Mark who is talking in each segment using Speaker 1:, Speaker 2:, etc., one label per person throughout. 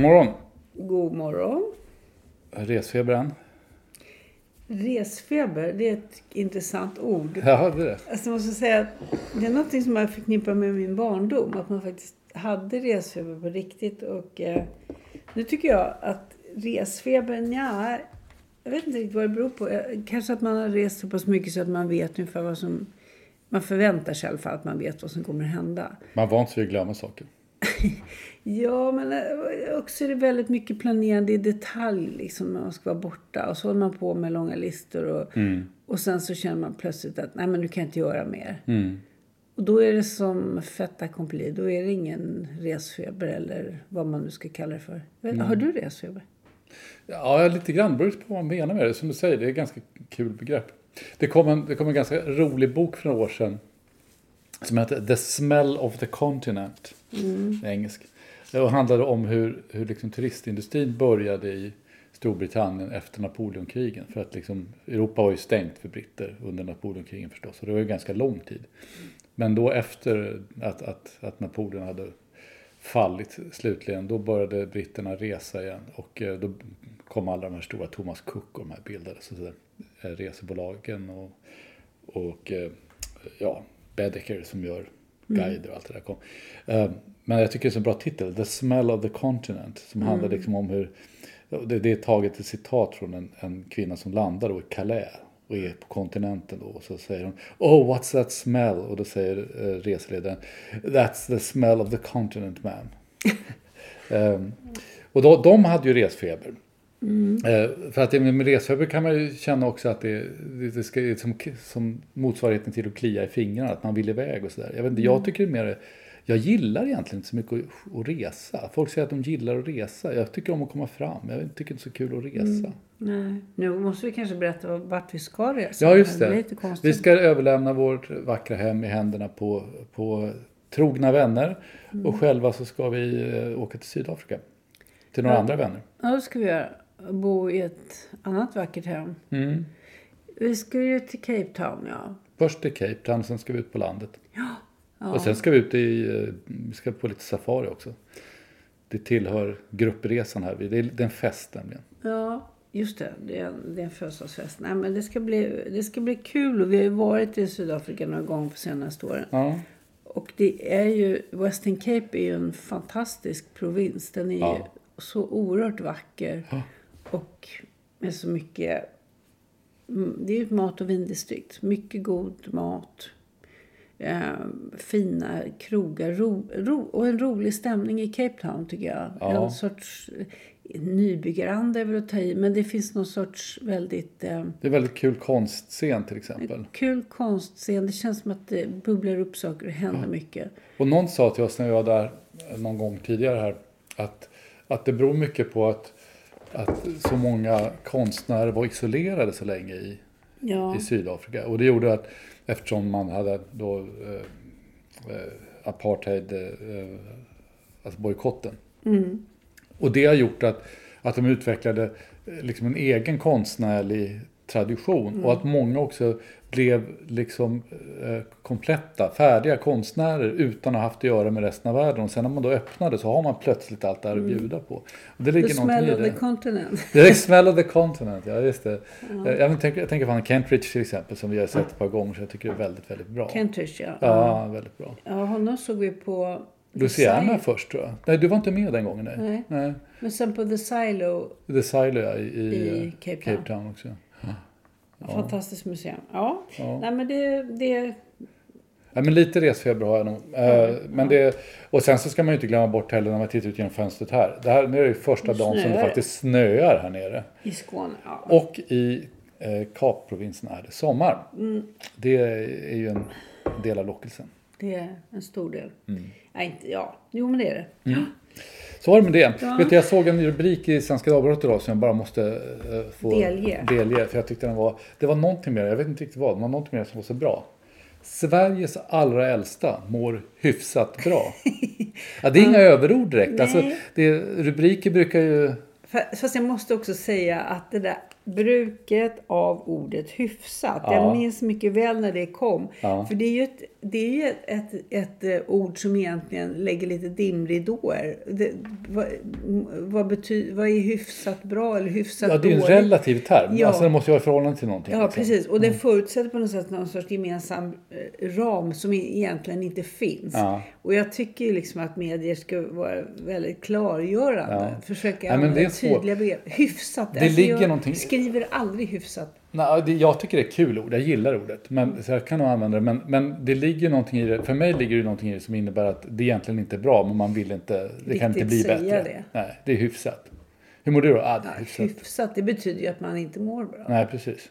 Speaker 1: God morgon.
Speaker 2: God morgon.
Speaker 1: Resfebern.
Speaker 2: Resfeber, det är ett intressant ord.
Speaker 1: Ja, det är det.
Speaker 2: Alltså måste säga att det är något som jag förknippar med min barndom. Att man faktiskt hade resfeber på riktigt. Och eh, nu tycker jag att resfebern, ja, jag vet inte riktigt vad det beror på. Eh, Kanske att man har rest så pass mycket så att man vet ungefär vad som... Man förväntar sig i alla fall att man vet vad som kommer att hända.
Speaker 1: Man var inte vid att glömma saker.
Speaker 2: Ja, men eh, också är det väldigt mycket planerande i detalj liksom när man ska vara borta. Och så håller man på med långa listor och, och sen så känner man plötsligt att nej men du kan inte göra mer. Och då är det som fait accompli. Då är det ingen resfeber eller vad man nu ska kalla det för. Har du resfeber?
Speaker 1: Ja, lite grann. Det beror på vad man menar med det. Som du säger, det är ett ganska kul begrepp. Det kom en, det kom en ganska rolig bok för några år sedan. Som heter The Smell of the Continent. Engelsk. Det handlade om hur, hur liksom turistindustrin började i Storbritannien efter Napoleonkrigen. För att liksom, Europa var ju stängt för britter under Napoleonkrigen förstås. Och det var ju ganska lång tid. Men då efter att, att, att Napoleon hade fallit slutligen, då började britterna resa igen. Och eh, då kom alla de här stora, Thomas Cook och de här bildades. Och så eh, resebolagen och, och eh, ja, Bedecker som gör guider och allt det där kom. Eh, Men jag tycker det är så bra titel, The Smell of the Continent. Som handlar liksom om hur, det, det är taget ett citat från en, en kvinna som landar då i Calais och är på kontinenten då. Och så säger hon Oh, what's that smell? Och då säger eh, reseledaren That's the smell of the continent man. Ehm, och då, de hade ju resfeber. Eh, för att med resfeber kan man ju känna också att det, det, ska, som, som motsvarigheten till att klia i fingrarna, att man vill iväg och sådär. Jag, vet inte, jag tycker det är mer, jag gillar egentligen inte så mycket att, att resa. Folk säger att de gillar att resa. Jag tycker om att komma fram. Jag tycker inte så kul att resa.
Speaker 2: Nej. Nu måste vi kanske berätta vart vi ska resa.
Speaker 1: Ja, just
Speaker 2: Det
Speaker 1: det. Vi ska överlämna vårt vackra hem i händerna på, på trogna vänner.
Speaker 2: Mm.
Speaker 1: Och själva så ska vi eh, åka till Sydafrika. Till några
Speaker 2: Ja.
Speaker 1: andra vänner.
Speaker 2: Ja, det ska vi göra. Bo i ett annat vackert hem.
Speaker 1: Mm.
Speaker 2: Vi ska ju till Cape Town, ja.
Speaker 1: Först till Cape Town, sen ska vi ut på landet.
Speaker 2: Ja.
Speaker 1: Och sen ska vi ut i, eh, vi ska på lite safari också. Det tillhör gruppresan här. Det är, en fest nämligen.
Speaker 2: Ja, just det. Det är en, det är en födelsedagsfest. Nej, men det ska, bli, det ska bli kul. Och vi har ju varit i Sydafrika några gånger på senaste åren.
Speaker 1: Ja.
Speaker 2: Och det är ju, Western Cape är ju en fantastisk provins. Den är
Speaker 1: Ja.
Speaker 2: så oerhört vacker. Och med så mycket... mm, Det är ju ett mat och vindistrikt. Mycket god mat. Eh, fina krogar. Ro, ro, och en rolig stämning i Cape Town tycker jag.
Speaker 1: Ja.
Speaker 2: En sorts eh, nybyggaranda är väl att ta i. Men det finns någon sorts väldigt... Eh,
Speaker 1: Det är väldigt kul konstscen till exempel.
Speaker 2: kul konstscen. Det känns som att det bubblar upp saker och händer mycket.
Speaker 1: Och någon sa till oss när vi var där någon gång tidigare här att, att det beror mycket på att, att så många konstnärer var isolerade så länge i,
Speaker 2: Ja.
Speaker 1: i Sydafrika. Och det gjorde att eftersom man hade då eh, eh, apartheid, eh, alltså bojkotten.
Speaker 2: Mm.
Speaker 1: Och det har gjort att, att de utvecklade eh, liksom en egen konstnärlig tradition
Speaker 2: Mm.
Speaker 1: och att många också blev liksom eh, kompletta, färdiga konstnärer utan att ha haft att göra med resten av världen. Och sen när man då öppnade så har man plötsligt allt det här att bjuda på. Och det
Speaker 2: Mm. The
Speaker 1: ligger någonting
Speaker 2: smell of
Speaker 1: det.
Speaker 2: the continent.
Speaker 1: Det är Smell of the Continent, ja just det. Jag, jag, tänker, jag tänker på han Kentridge till exempel som vi har sett ett par gånger så jag tycker det är väldigt, väldigt bra.
Speaker 2: Kentridge, ja.
Speaker 1: Ja, väldigt bra.
Speaker 2: Ja, honom såg vi på... The
Speaker 1: Luciana först tror jag. Nej, du var inte med den gången nej.
Speaker 2: Nej.
Speaker 1: nej.
Speaker 2: Men sen på The Silo,
Speaker 1: The Silo ja, i, i,
Speaker 2: I
Speaker 1: eh,
Speaker 2: Cape Town.
Speaker 1: Cape Town också.
Speaker 2: Fantastiskt museum. Ja.
Speaker 1: Ja.
Speaker 2: Nej men det, det...
Speaker 1: Ja, men lite resfeber har jag nog. Eh, men det, och sen så ska man ju inte glömma bort heller när man tittar ut genom fönstret här. Det här nu är det första dagen som det faktiskt snöar här nere.
Speaker 2: I Skåne, ja.
Speaker 1: Och i eh, Kapprovinsen är det sommar.
Speaker 2: Mm.
Speaker 1: Det är ju en del av lockelsen.
Speaker 2: Det är en stor del.
Speaker 1: Mm.
Speaker 2: Nej, inte, ja. Jo men det är det.
Speaker 1: Så var det med det.
Speaker 2: Ja.
Speaker 1: Vet du, jag såg en rubrik i Svenska Dagbladet idag som jag bara måste eh, få
Speaker 2: Delge.
Speaker 1: delge. För jag tyckte den var, det var någonting mer, jag vet inte riktigt vad, det var någonting mer som var så bra. Sveriges allra äldsta mår hyfsat bra. Ja, det är inga överord direkt. Alltså, det, rubriker brukar ju...
Speaker 2: Fa- Fast jag måste också säga att det där bruket av ordet hyfsat.
Speaker 1: Ja.
Speaker 2: Jag minns mycket väl när det kom.
Speaker 1: Ja.
Speaker 2: För det är ju, ett, det är ju ett, ett, ett, eh, ord som egentligen lägger lite dimridåer. Det, vad, vad, betyder, vad är hyfsat bra eller hyfsat
Speaker 1: Ja, det är ju en
Speaker 2: dåligt?
Speaker 1: relativ term.
Speaker 2: Ja.
Speaker 1: Alltså, det måste ju vara i förhållande till någonting.
Speaker 2: Ja,
Speaker 1: liksom.
Speaker 2: precis. Och det förutsätter på något sätt någon sorts gemensam eh, ram som e- egentligen inte finns.
Speaker 1: Ja.
Speaker 2: Och jag tycker ju liksom att medier ska vara väldigt klargörande. Försöka
Speaker 1: Nej, men det är
Speaker 2: använda
Speaker 1: svårt.
Speaker 2: tydliga begrepp. Hyfsat.
Speaker 1: Det ligger
Speaker 2: jag
Speaker 1: någonting-
Speaker 2: skriver aldrig hyfsat.
Speaker 1: Nej, det, jag tycker det är kul ord, jag gillar ordet. Men, så jag kan nog använda det. Men, men det ligger någonting i det, för mig ligger det någonting i det som innebär att det egentligen inte är bra, men man vill inte, det kan inte
Speaker 2: Riktigt
Speaker 1: bli
Speaker 2: säga
Speaker 1: bättre.
Speaker 2: det.
Speaker 1: Nej, det är hyfsat. Hur mår du då? Ah, det är hyfsat.
Speaker 2: Hyfsat, det betyder ju att man inte mår bra.
Speaker 1: Nej, precis.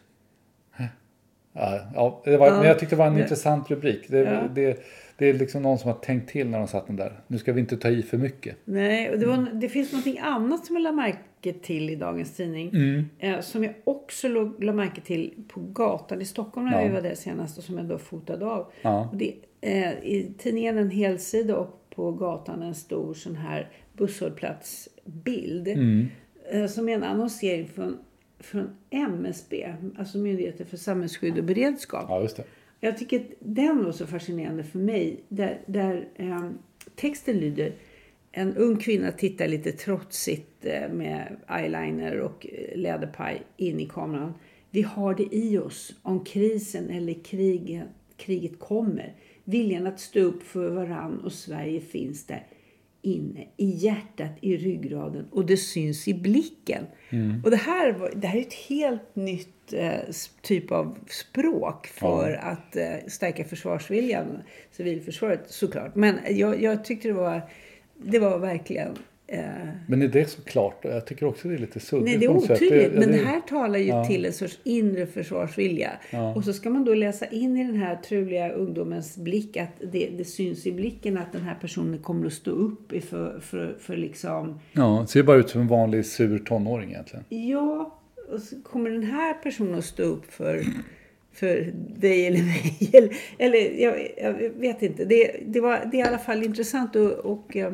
Speaker 1: Ja, ja, det var,
Speaker 2: Ja.
Speaker 1: Men jag tyckte det var en
Speaker 2: Ja.
Speaker 1: intressant rubrik. Det,
Speaker 2: Ja.
Speaker 1: det, det är liksom någon som har tänkt till när de satt den där. Nu ska vi inte ta i för mycket.
Speaker 2: Nej, och det, var,
Speaker 1: Mm.
Speaker 2: det finns någonting annat som jag lade märke till i dagens tidning.
Speaker 1: Mm.
Speaker 2: Eh, som jag också lade märke till på gatan i Stockholm när
Speaker 1: Ja.
Speaker 2: vi var där senast och som jag då fotade av.
Speaker 1: Ja.
Speaker 2: Och det, eh, I tidningen en helsida och på gatan en stor sån här busshållplatsbild.
Speaker 1: Mm.
Speaker 2: Eh, som är en annonsering från, från MSB, alltså Myndigheten för samhällsskydd och beredskap.
Speaker 1: Ja, just det.
Speaker 2: Jag tycker att den var så fascinerande för mig. Där, där eh, texten lyder. En ung kvinna tittar lite trotsigt eh, med eyeliner och eh, läderpaj in i kameran. Vi har det i oss om krisen eller kriget, kriget kommer. Viljan att stå upp för varann och Sverige finns där inne i hjärtat, i ryggraden och det syns i blicken. Och det här, det här är ett helt nytt eh, typ av språk för att eh, stärka försvarsviljan. Civilförsvaret såklart. Men jag, jag tyckte det var, det var verkligen
Speaker 1: Men är det så klart? Jag tycker också det är lite suddigt
Speaker 2: Nej, det är otydligt.
Speaker 1: ja,
Speaker 2: Men
Speaker 1: det
Speaker 2: det
Speaker 1: är-
Speaker 2: här talar ju
Speaker 1: Ja.
Speaker 2: till en sorts inre försvarsvilja. Och så ska man då läsa in i den här truliga ungdomens blick att det, det syns i blicken att den här personen kommer att stå upp för, för, för liksom
Speaker 1: Ja, ser bara ut som en vanlig sur tonåring egentligen.
Speaker 2: Ja, och så kommer den här personen att stå upp för, för dig eller mig. Eller, eller jag, jag vet inte. Det, det, var, det är i alla fall intressant och, och, eh, eh,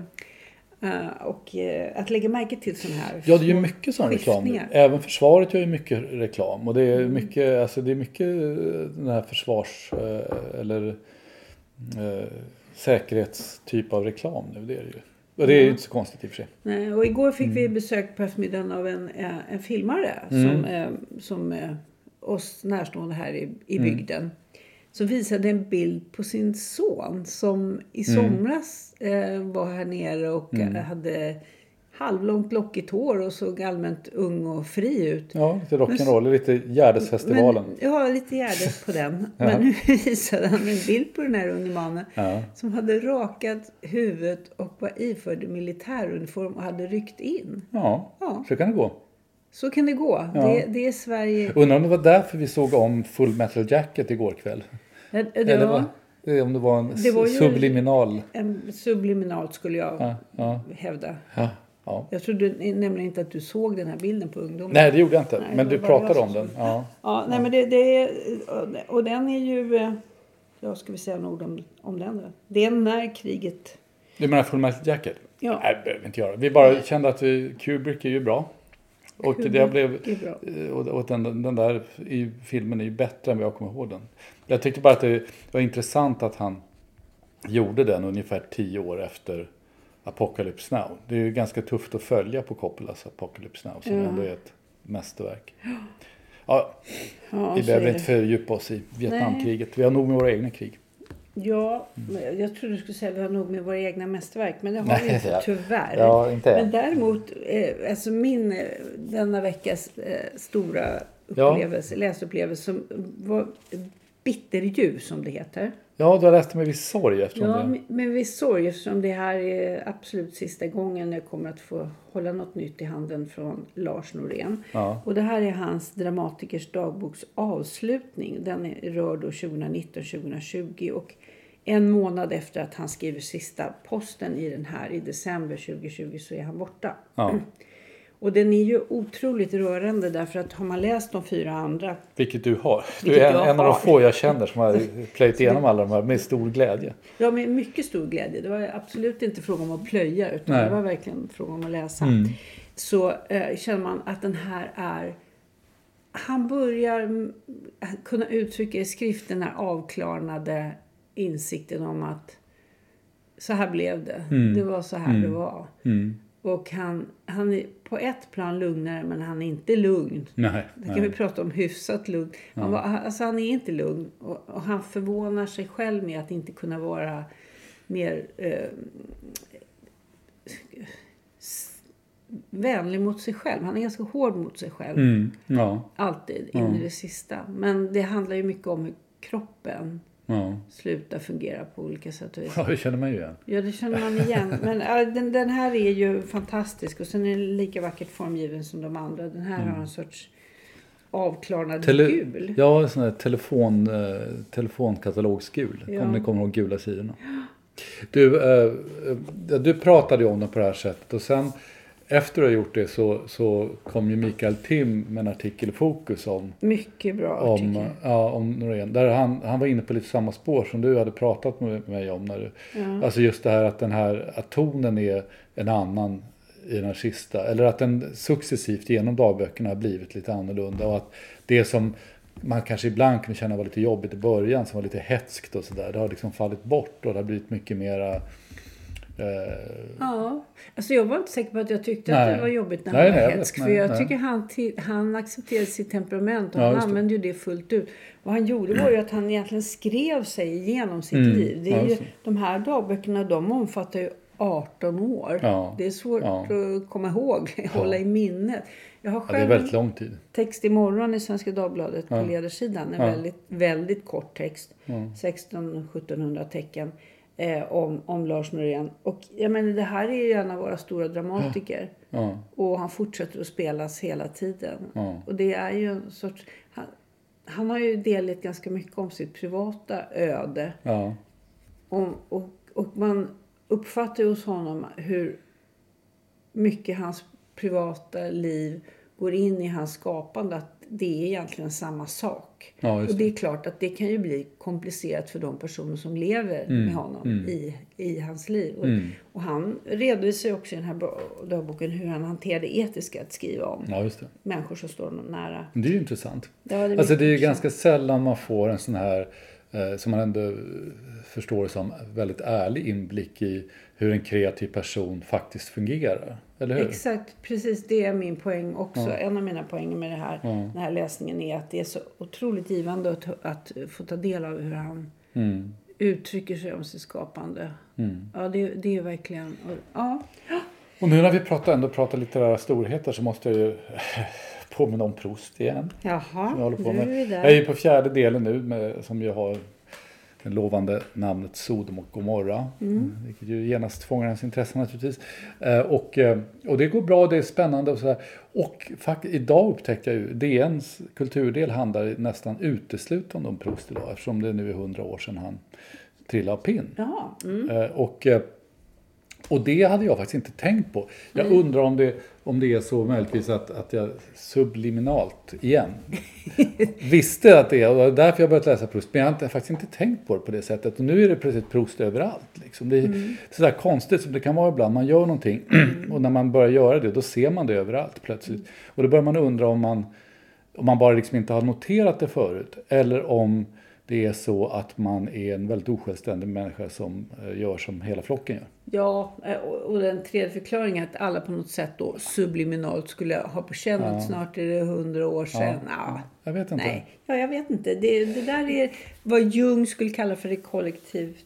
Speaker 2: och eh, att lägga märke till sådana här
Speaker 1: Ja, det är ju mycket sån reklam. Även försvaret gör ju mycket reklam. Och det
Speaker 2: Mm.
Speaker 1: är mycket, alltså det är mycket eh, den här försvars eh, eller eh, säkerhetstyp av reklam nu. Det är det ju. Och det är ju inte så konstigt i och för sig.
Speaker 2: Nej, och igår fick
Speaker 1: Mm.
Speaker 2: vi besök på eftermiddagen av en, eh, en filmare som, eh, som eh, oss närstående här i, i
Speaker 1: Mm.
Speaker 2: Som visade en bild på sin son som i
Speaker 1: Mm.
Speaker 2: somras eh, var här nere och eh, hade halvlångt lockigt hår och såg allmänt ung och fri ut.
Speaker 1: Ja, lite rock'n'roll, lite Gärdesfestivalen.
Speaker 2: Men, ja, lite Gärdet på den. Men nu visade han en bild på den här unge mannen.
Speaker 1: Ja.
Speaker 2: Som hade rakat huvudet och var iförd militäruniform och hade ryckt in.
Speaker 1: Ja,
Speaker 2: Ja.
Speaker 1: så kan det gå.
Speaker 2: Så kan det gå.
Speaker 1: Ja.
Speaker 2: Det, det är Sverige.
Speaker 1: Undrar om det var därför vi såg om Full Metal Jacket igår kväll.
Speaker 2: Ja, det
Speaker 1: Eller
Speaker 2: var
Speaker 1: var, eh, om det var en
Speaker 2: Det var
Speaker 1: subliminal.
Speaker 2: en subliminalt skulle jag
Speaker 1: Ja, ja.
Speaker 2: hävda.
Speaker 1: Ja. Ja.
Speaker 2: Jag trodde nämligen inte att du såg den här bilden på ungdomen.
Speaker 1: Nej, det gjorde jag inte.
Speaker 2: Nej,
Speaker 1: men
Speaker 2: det
Speaker 1: du pratade om den. Ja.
Speaker 2: Ja, nej men det, det är... Och den är ju... eh, Ja, ska vi säga några ord om, om den då? Det är när kriget...
Speaker 1: Du menar Full Metal Jacket?
Speaker 2: Ja.
Speaker 1: Nej, det behöver vi inte göra. Vi bara kände att vi, Kubrick är ju bra. Och det blev...
Speaker 2: bra.
Speaker 1: Och, och den, den där i filmen är ju bättre än vad jag kommer ihåg den. Jag tyckte bara att det var intressant att han gjorde den ungefär tio år efter Apocalypse Now. Det är ju ganska tufft att följa på Coppolas Apocalypse Now som
Speaker 2: Ja.
Speaker 1: ändå är ett mästerverk. Ja,
Speaker 2: Ja,
Speaker 1: vi behöver inte fördjupa oss i Vietnamkriget. Vi har nog med våra egna krig.
Speaker 2: Ja,
Speaker 1: Mm.
Speaker 2: jag trodde du skulle säga att vi har nog med våra egna mästerverk. Men det har
Speaker 1: Nej,
Speaker 2: vi inte, tyvärr.
Speaker 1: Ja, inte.
Speaker 2: Men däremot, eh, alltså min eh, denna veckas eh, stora upplevelse, läsupplevelse som var Bitterljus som det heter.
Speaker 1: Ja, du har läst det med viss sorg eftersom
Speaker 2: Ja,
Speaker 1: det...
Speaker 2: men viss sorg eftersom det här är absolut sista gången jag kommer att få hålla något nytt i handen från Lars Norén.
Speaker 1: Ja.
Speaker 2: Och det här är hans dramatikers dagboks avslutning. Den rör då 2019-2020 och en månad efter att han skriver sista posten i den här i december 2020 så är han borta.
Speaker 1: Ja.
Speaker 2: Och den är ju otroligt rörande därför att har man läst de fyra andra
Speaker 1: Vilket du har. Du är en, en av de få jag känner som har plöjt igenom alla de här med stor glädje.
Speaker 2: Ja, med mycket stor glädje. Det var absolut inte fråga om att plöja utan
Speaker 1: Nej.
Speaker 2: det var verkligen fråga om att läsa.
Speaker 1: Mm.
Speaker 2: Så eh, känner man att den här är... Han börjar mm, kunna uttrycka i skrift den här avklarnade insikten om att så här blev det. Det var så här det var.
Speaker 1: Mm.
Speaker 2: Och han, han är på ett plan lugnare men han är inte lugn.
Speaker 1: Nej,
Speaker 2: Det kan
Speaker 1: nej.
Speaker 2: vi prata om hyfsat lugn. Han, var, alltså han är inte lugn. Och, och han förvånar sig själv med att inte kunna vara mer eh, vänlig mot sig själv. Han är ganska hård mot sig själv.
Speaker 1: Mm. Ja,
Speaker 2: Alltid in i det sista. Men det handlar ju mycket om hur kroppen
Speaker 1: ja.
Speaker 2: slutar fungera på olika sätt och vis.
Speaker 1: ja, det känner man ju igen.
Speaker 2: Ja, det känner man igen. Men äh, den, den här är ju fantastisk. Och sen är den lika vackert formgiven som de andra. Den här har en sorts avklarnad
Speaker 1: Tele-
Speaker 2: gul.
Speaker 1: Ja, en sån här telefon, eh, telefonkatalogsgul.
Speaker 2: Ja.
Speaker 1: Om ni kommer ihåg gula sidorna. Du, eh, eh, du pratade ju om det på det här sättet och sen efter du har gjort det så, så kom ju Mikael Tim med en artikel i Fokus om,
Speaker 2: Mycket bra
Speaker 1: om,
Speaker 2: artikel.
Speaker 1: ja, om Norén. Där han, han var inne på lite samma spår som du hade pratat med mig om. När du, Alltså just det här att den här att tonen är en annan i den här sista. Eller att den successivt genom dagböckerna har blivit lite annorlunda. Och att det som man kanske ibland kunde känna var lite jobbigt i början, som var lite hetskt och sådär. Det har liksom fallit bort och det har blivit mycket mera... Eh,
Speaker 2: Ja, alltså jag var inte säker på att jag tyckte
Speaker 1: Nej.
Speaker 2: att det var jobbigt när
Speaker 1: Nej,
Speaker 2: han
Speaker 1: nej,
Speaker 2: var
Speaker 1: jag
Speaker 2: hätsk. För
Speaker 1: Nej,
Speaker 2: jag
Speaker 1: nej.
Speaker 2: tycker han, han accepterade sitt temperament och
Speaker 1: Ja,
Speaker 2: han använde ju det fullt ut. Vad han gjorde var ju att han egentligen skrev sig igenom sitt
Speaker 1: Mm,
Speaker 2: liv. Det
Speaker 1: ja,
Speaker 2: är ju,
Speaker 1: just det.
Speaker 2: de här dagböckerna de omfattar ju 18 år.
Speaker 1: Ja,
Speaker 2: Det är svårt
Speaker 1: ja.
Speaker 2: att komma ihåg, hålla i minnet. Jag har
Speaker 1: ja, det är
Speaker 2: själv
Speaker 1: väldigt lång tid.
Speaker 2: text imorgon i Svenska Dagbladet på ledarsidan. En
Speaker 1: Ja.
Speaker 2: väldigt, väldigt kort text. 1600-1700 tecken. Eh, om, om Lars Norén. Och jag menar, det här är ju en av våra stora dramatiker.
Speaker 1: Ja,
Speaker 2: Och han fortsätter att spelas hela tiden.
Speaker 1: Ja.
Speaker 2: Och det är ju en sorts... Han, han har ju delat ganska mycket om sitt privata öde.
Speaker 1: ja,
Speaker 2: Om, och, och man uppfattar ju hos honom hur mycket hans privata liv går in i hans skapande. Att det är egentligen samma sak.
Speaker 1: Ja,
Speaker 2: och det är klart att det kan ju bli komplicerat för de personer som lever med honom i, i hans liv. Och, och han redovisar ju också i den här bo- dagboken hur han hanterar det etiska att skriva om
Speaker 1: ja,
Speaker 2: människor som står honom nära.
Speaker 1: Det är ju intressant.
Speaker 2: Ja, det är
Speaker 1: alltså det är ju ganska sällan man får en sån här, som man ändå eh, förstår som, väldigt ärlig inblick i hur en kreativ person faktiskt fungerar. Eller hur?
Speaker 2: Exakt, precis det är min poäng också. En av mina poänger med det här, den här läsningen är att det är så otroligt givande att, att få ta del av hur han
Speaker 1: Mm.
Speaker 2: uttrycker sig om sitt skapande. Ja, det, det är verkligen... Ja,
Speaker 1: Och nu när vi pratar, ändå pratar litterära storheter så måste jag ju påminna om Proust igen.
Speaker 2: jaha,
Speaker 1: jag, håller på
Speaker 2: är
Speaker 1: med.
Speaker 2: vi
Speaker 1: jag är ju på fjärde delen nu med, som ju har det lovande namnet Sodom och Gomorra.
Speaker 2: Mm.
Speaker 1: Vilket ju genast fångar ens intresse naturligtvis. Eh, och, eh, och det går bra, det är spännande och sådär. Och fakt, idag upptäckte jag ju, DNs kulturdel handlar nästan uteslutande om Proust idag. Eftersom det nu är hundra år sedan han trillade av pinn.
Speaker 2: Mm.
Speaker 1: Eh, och eh, Och det hade jag faktiskt inte tänkt på. Jag undrar om det, om det är så möjligtvis att, att jag subliminalt, igen, visste att det är, och det är därför jag börjat läsa Proust. Men jag har inte, faktiskt inte tänkt på det på det sättet. Och nu är det plötsligt Proust överallt. Liksom. Det är
Speaker 2: Mm.
Speaker 1: sådär konstigt som det kan vara ibland. Man gör någonting och när man börjar göra det, då ser man det överallt plötsligt. Och då börjar man undra om man, om man bara liksom inte har noterat det förut. Eller om det är så att man är en väldigt osjälvständig människa som eh, gör som hela flocken gör.
Speaker 2: Ja, eh, och den tredje förklaringen att alla på något sätt då subliminalt skulle ha på känn att snart är det hundra år sedan. Ja.
Speaker 1: Jag vet inte.
Speaker 2: Nej, ja, jag vet inte. Det, det där är vad Jung skulle kalla för det kollektivt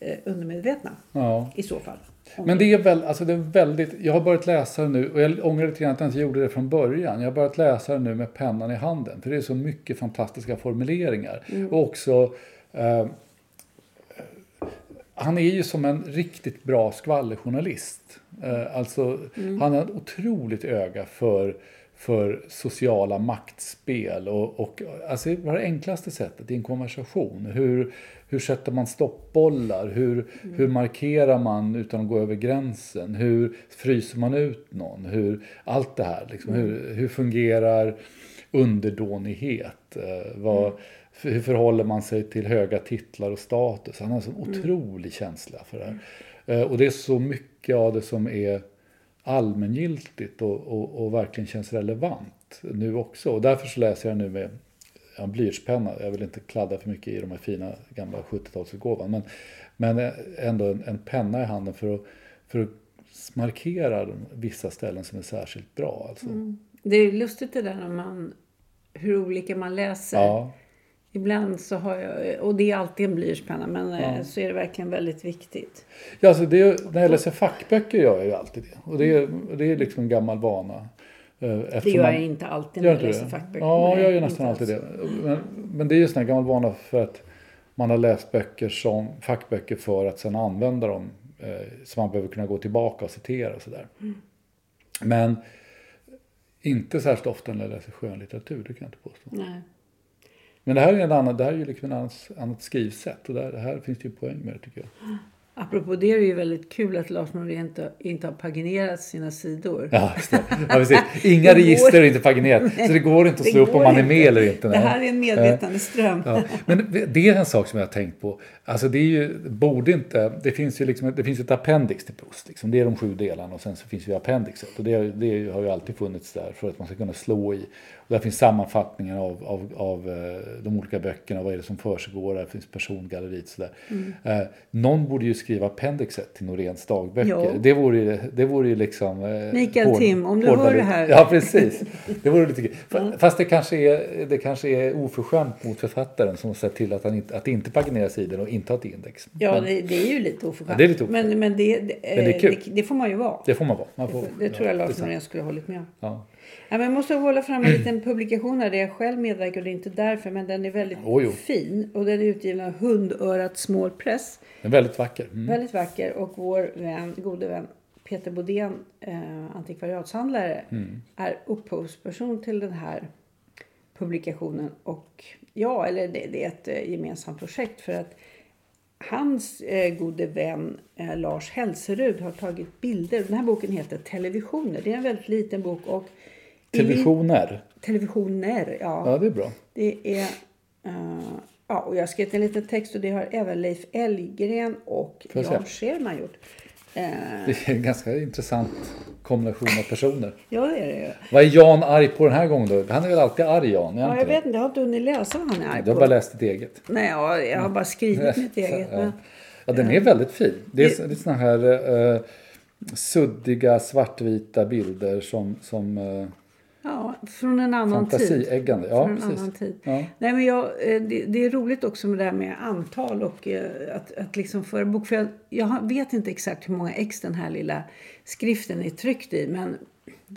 Speaker 2: eh, undermedvetna.
Speaker 1: Ja.
Speaker 2: I så fall.
Speaker 1: Men det är väl, alltså det är väldigt, jag har börjat läsa det nu och jag ångrar lite grann att jag inte gjorde det från början. Jag har börjat läsa det nu med pennan i handen. För det är så mycket fantastiska formuleringar. Och också, eh, han är ju som en riktigt bra skvallerjournalist. Eh, alltså, han har ett otroligt öga för, för sociala maktspel och, och alltså, vad är det enklaste sättet i en konversation? Hur, hur sätter man stoppbollar? Hur, hur markerar man utan att gå över gränsen? Hur fryser man ut någon? Hur, allt det här. Liksom, hur, hur fungerar underdånighet? Eh, vad, hur förhåller man sig till höga titlar och status? Han har en sån otrolig känsla för det här. Eh, Och det är så mycket av det som är allmängiltigt och, och, och verkligen känns relevant nu också. Och därför så läser jag nu med ja, blyertspenna. Jag vill inte kladda för mycket i de här fina gamla 70-talsutgåvan. Men, men ändå en, en penna i handen för att, för att markera vissa ställen som är särskilt bra. Alltså.
Speaker 2: Det är lustigt det där när man, hur olika man läser.
Speaker 1: Ja,
Speaker 2: Ibland så har jag, och det är alltid en blyertspenna, men eh, så är det verkligen väldigt viktigt.
Speaker 1: ja alltså det, när jag läser fackböcker gör jag ju alltid det. Och det är, det är liksom en gammal vana. Eh,
Speaker 2: Det
Speaker 1: eftersom
Speaker 2: gör
Speaker 1: man-
Speaker 2: jag inte alltid
Speaker 1: Gör
Speaker 2: när jag läser
Speaker 1: det?
Speaker 2: fackböcker.
Speaker 1: Ja, jag gör nästan alltid det. Men, men det är ju sån här gammal vana för att man har läst böcker som fackböcker för att sedan använda dem. Eh, så man behöver kunna gå tillbaka och citera och sådär.
Speaker 2: Mm.
Speaker 1: Men inte särskilt ofta när jag läser skönlitteratur, det kan jag inte påstå.
Speaker 2: Nej.
Speaker 1: Men det här är, en annan, det här är ju liksom ett annat, annat skrivsätt och där, det här finns det ju poäng med det tycker jag.
Speaker 2: Apropå det är det ju väldigt kul att Lars Norén inte, inte har paginerat sina sidor.
Speaker 1: Ja, det. Ja, precis. Inga
Speaker 2: Det
Speaker 1: register är inte paginerat. Så det går inte att
Speaker 2: Det
Speaker 1: slå upp om man är
Speaker 2: inte.
Speaker 1: med eller inte.
Speaker 2: Det
Speaker 1: nej.
Speaker 2: här är en medvetandeström.
Speaker 1: Ja, men det är en sak som jag har tänkt på. Alltså det är ju, borde inte, det finns ju liksom, det finns ett appendix till Proust. Liksom. Det är de sju delarna och sen så finns ju appendixet. Och det, det har ju alltid funnits där för att man ska kunna slå i. Och där finns sammanfattningar av, av, av eh, de olika böckerna, vad är det som försiggår, där finns persongalleriet sådär. Eh, någon borde ju skriva appendixet till Noréns dagböcker. Det vore ju, det vore ju liksom... Eh,
Speaker 2: Mikael
Speaker 1: hård-
Speaker 2: Tim, om du hör det här.
Speaker 1: Ja, precis. Det vore lite. Fa- Fast det kanske, är, det kanske är oförskämt mot författaren som sett till att han inte, att inte paginerar sidor och inte har ett index.
Speaker 2: Ja,
Speaker 1: Men
Speaker 2: det, det är ju lite oförskämt.
Speaker 1: Ja, det är lite oförskämt.
Speaker 2: Men, men, det, det,
Speaker 1: Men det är kul.
Speaker 2: det, det får man ju vara.
Speaker 1: det får man vara. Man får,
Speaker 2: det tror jag
Speaker 1: ja,
Speaker 2: Lars. Norén skulle ha hållit med om.
Speaker 1: Ja.
Speaker 2: Ja, men jag måste hålla fram en liten publikation här där jag själv medverkar det är inte därför men den är väldigt
Speaker 1: Oj, jo.
Speaker 2: fin och den är utgiven av Hundörat Small Press.
Speaker 1: Den är väldigt vacker. Mm.
Speaker 2: Väldigt vacker och vår vän, gode vän Peter Bodén, eh, antikvariatshandlare,
Speaker 1: Mm.
Speaker 2: är upphovsperson till den här publikationen. Och ja, eller det, det är ett eh, gemensamt projekt för att hans eh, gode vän eh, Lars Hälserud har tagit bilder. Den här boken heter Televisioner. Det är en väldigt liten bok. Och
Speaker 1: Televisioner.
Speaker 2: Televisioner, ja.
Speaker 1: Ja, det är bra.
Speaker 2: Det är... eh, ja, och jag har skrivit en liten text och det har även Leif Elgren och Jan? Scherman gjort. Eh,
Speaker 1: Det är en ganska intressant kombination av personer.
Speaker 2: ja, det är det ju.
Speaker 1: Vad är Jan arg på den här gången då? Han är väl alltid arg Jan?
Speaker 2: Ja, jag vet inte, jag har inte hunnit läsa vad han är arg
Speaker 1: Du har
Speaker 2: på.
Speaker 1: bara läst ditt eget.
Speaker 2: Nej, ja, jag har bara skrivit mitt eget.
Speaker 1: Ja.
Speaker 2: Men,
Speaker 1: Ja, den är väldigt fin. Det är, det är såna här eh, suddiga svartvita bilder som, som
Speaker 2: ja, från en annan tid.
Speaker 1: fantasieggande. Ja,
Speaker 2: från en
Speaker 1: precis.
Speaker 2: annan tid.
Speaker 1: Ja.
Speaker 2: Nej, men jag, eh, det, det är roligt också med det här med antal och eh, att, att liksom föra bok. För jag, jag vet inte exakt hur många ex den här lilla skriften är tryckt i. Men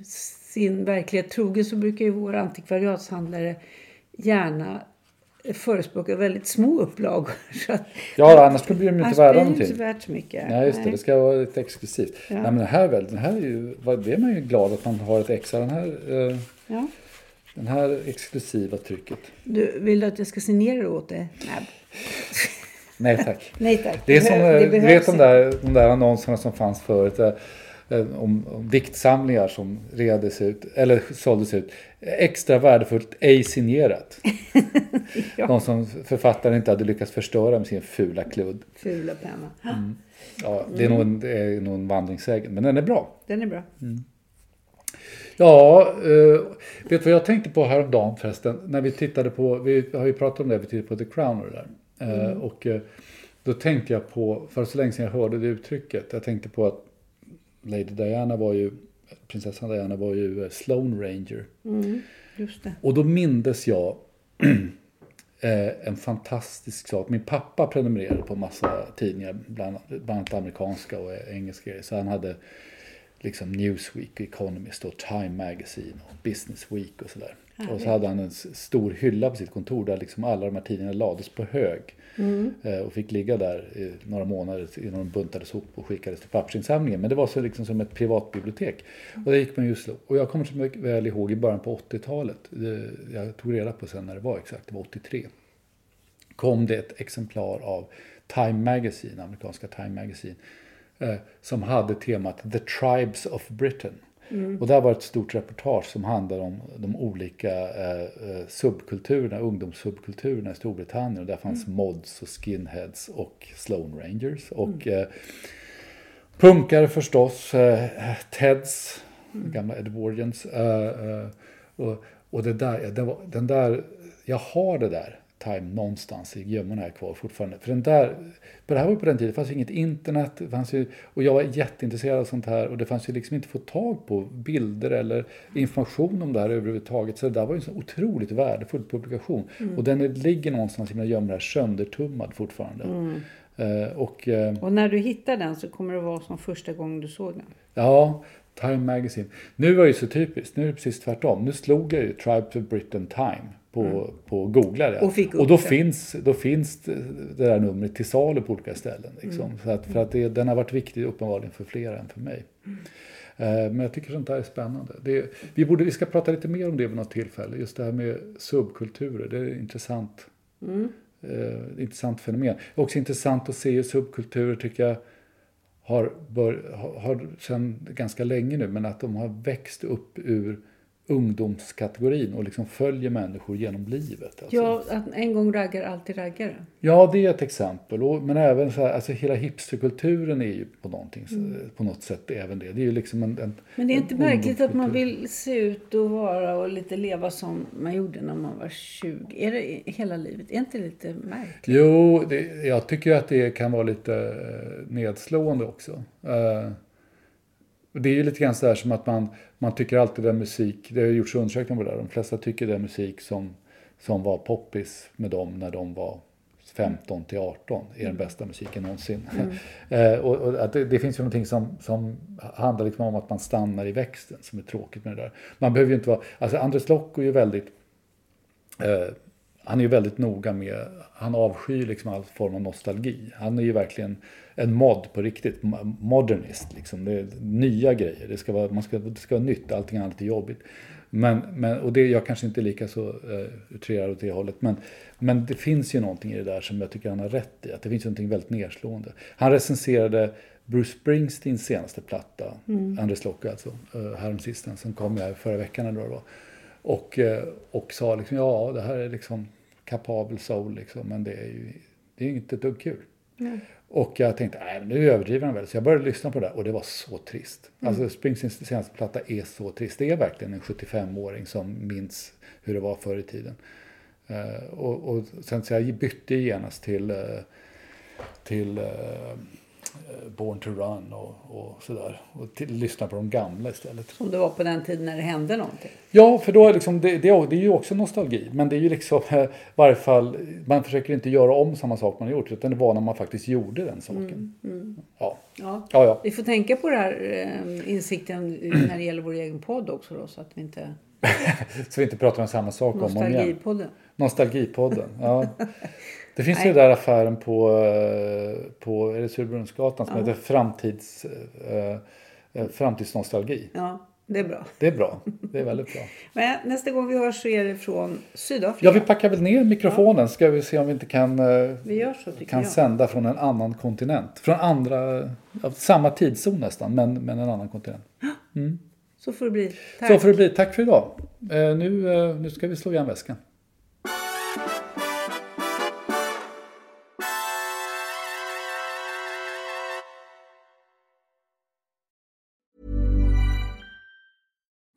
Speaker 2: sin verklighet trogen så brukar ju våra antikvariatshandlare gärna förespråka väldigt små upplagor. Så att,
Speaker 1: Ja, annars blir de ju inte
Speaker 2: annars
Speaker 1: värda
Speaker 2: blir det inte
Speaker 1: någonting.
Speaker 2: så värt så mycket.
Speaker 1: Nej, just det. Det ska vara lite exklusivt.
Speaker 2: Ja.
Speaker 1: Nej, men den här, väl, den här är ju, det är man ju glad att man har ett ex av den här, eh,
Speaker 2: Ja.
Speaker 1: den här exklusiva trycket.
Speaker 2: Du, vill du att jag ska signera åt dig? Nej.
Speaker 1: Nej tack.
Speaker 2: Nej tack.
Speaker 1: Det är som,
Speaker 2: behö-
Speaker 1: eh, du vet de
Speaker 2: inte.
Speaker 1: där, de där annonserna som fanns förut. eh, eh, Om, om diktsamlingar som reades ut, eller såldes ut. Extra värdefullt, ej signerat. De som författaren inte hade lyckats förstöra med sin fula kludd.
Speaker 2: Fula penna.
Speaker 1: Mm. Ja, det, är nog en, det är nog en vandringssägen, men den är bra.
Speaker 2: Den är bra.
Speaker 1: Ja, eh, vet du vad jag tänkte på häromdagen förresten? När vi tittade på, vi har ju pratat om det, vi tittade på The Crown och det där. Eh, och eh, då tänkte jag på, för så länge sedan jag hörde det uttrycket, jag tänkte på att Lady Diana var ju, prinsessan Diana var ju eh, Sloane Ranger.
Speaker 2: Just det.
Speaker 1: Och då mindes jag eh, en fantastisk sak. Min pappa prenumererade på massa tidningar, bland, bland annat amerikanska och engelska. Så han hade liksom Newsweek, Economist och Time Magazine och Business Week och sådär. Och så hade han en stor hylla på sitt kontor där liksom alla de här tidningarna lades på hög. Eh, och fick ligga där i några månader innan de buntades ihop och skickades till pappersinsamlingen. Men det var så liksom som ett privatbibliotek. Och det gick man just. Och jag kommer så väl ihåg i början på 80-talet. Det- Jag tog reda på sen när det var exakt, det var 83 kom det ett exemplar av Time Magazine, amerikanska Time Magazine, eh, som hade temat The Tribes of Britain. Och där var ett stort reportage som handlade om de olika eh, eh, subkulturerna, ungdomssubkulturerna i Storbritannien. Och där fanns mods och skinheads och Sloane Rangers. Och eh, punkare förstås, eh, Teds, gamla Edwardians. Eh, eh, och, och det där, den, var, den där, jag har det där Time någonstans i gömmorna här kvar fortfarande. För den där, för det här var på den tiden, det fanns ju inget internet, det fanns ju, och jag var jätteintresserad av sånt här och det fanns ju liksom inte få tag på bilder eller information om det här överhuvudtaget. Så det där var ju en så otroligt värdefull publikation. Och den ligger någonstans i mina gömmor här söndertummad fortfarande. Eh, och, eh,
Speaker 2: Och när du hittar den så kommer det vara som första gången du såg den.
Speaker 1: Ja, Time Magazine. Nu var det ju så typiskt, nu är det precis tvärtom. Nu slog jag ju Tribes of Britain Time på, på googlade jag.
Speaker 2: Och fick
Speaker 1: och då,
Speaker 2: det.
Speaker 1: finns, då finns det det där numret till salu på olika ställen. Liksom. Så att, för att det, den har varit viktig uppenbarligen för fler än för mig. Eh, Men jag tycker sånt där är spännande. Det, vi, borde, vi ska prata lite mer om det vid något tillfälle. Just det här med subkulturer, det är intressant. Eh, intressant fenomen. Det är också intressant att se hur subkulturer tycker jag har, bör, har, har sedan ganska länge nu, men att de har växt upp ur ungdomskategorin och liksom följer människor genom livet. Alltså.
Speaker 2: Ja, att en gång raggar, alltid raggare.
Speaker 1: Ja, det är ett exempel. Och, men även så här, alltså hela hipsterkulturen är ju på, någonting, så- på något sätt även det. Det är ju liksom en, en
Speaker 2: Men det är inte märkligt att man vill se ut och vara och lite leva som man gjorde när man var 20? Är det hela livet? Är inte lite märkligt?
Speaker 1: Jo, det, jag tycker att det kan vara lite eh, nedslående också. Eh, det är ju lite grann så där som att man, man tycker alltid den musik, det har gjorts undersökningar på det där, de flesta tycker den musik som, som var poppis med dem när de var 15 till 18 är den bästa musiken någonsin. eh, och, och att det, det finns ju någonting som, som handlar liksom om att man stannar i växten som är tråkigt med det där. Man behöver ju inte vara, alltså Andres Lokko är ju väldigt Eh, han är ju väldigt noga med, han avskyr liksom all form av nostalgi. Han är ju verkligen en mod på riktigt, mo- modernist. Liksom. Det är nya grejer, det ska vara, man ska, det ska vara nytt, allting annat är jobbigt. Men, men, och det, jag kanske inte är lika så uh, utrerad åt det hållet. Men, men det finns ju någonting i det där som jag tycker han har rätt i. Att det finns någonting väldigt nedslående. Han recenserade Bruce Springsteens senaste platta, Andres Lokko alltså, uh, häromsistens, som kom här förra veckan eller vad det var. Och, eh, och sa liksom, ja det här är liksom kapabel soul liksom, men det är ju det är inte ett dugg kul. Och jag tänkte, nej men nu överdriver han väl. Så jag började lyssna på det där och det var så trist. Alltså Springsteens senaste platta är så trist. Det är verkligen en 75-åring som minns hur det var förr i tiden. Eh, och, och sen så jag bytte genast till, eh, till eh, Born to Run och, och sådär. Och till, lyssna på de gamla istället.
Speaker 2: Som det var på den tiden när det hände någonting.
Speaker 1: Ja, för då är liksom, det, det, är- det är ju också nostalgi. Men det är ju liksom, eh, i varje fall, man försöker inte göra om samma sak man har gjort. Utan det var när man faktiskt gjorde den saken. Ja.
Speaker 2: Ja.
Speaker 1: Ja, ja.
Speaker 2: Vi får tänka på det här eh, insikten när det gäller vår egen podd också då, så att vi inte...
Speaker 1: Så vi inte pratar om samma sak om och om igen.
Speaker 2: Nostalgipodden.
Speaker 1: Nostalgipodden. Ja. Det finns ju den där affären på, eh, på är det Surbrunnsgatan som heter Framtids, eh, eh, Framtidsnostalgi.
Speaker 2: Ja. Det är bra.
Speaker 1: Det är bra. Det är väldigt bra.
Speaker 2: Men nästa gång vi hörs så är det från Sydafrika.
Speaker 1: Ja, vi packar väl ner mikrofonen. Ska vi se om vi inte kan, eh,
Speaker 2: Vi gör så
Speaker 1: kan
Speaker 2: jag.
Speaker 1: sända från en annan kontinent. Från andra, ja, samma tidszon nästan, men, men en annan kontinent.
Speaker 2: Så får det bli. Tack.
Speaker 1: Så får det bli. Tack för idag. Nu, nu ska vi slå igen väskan.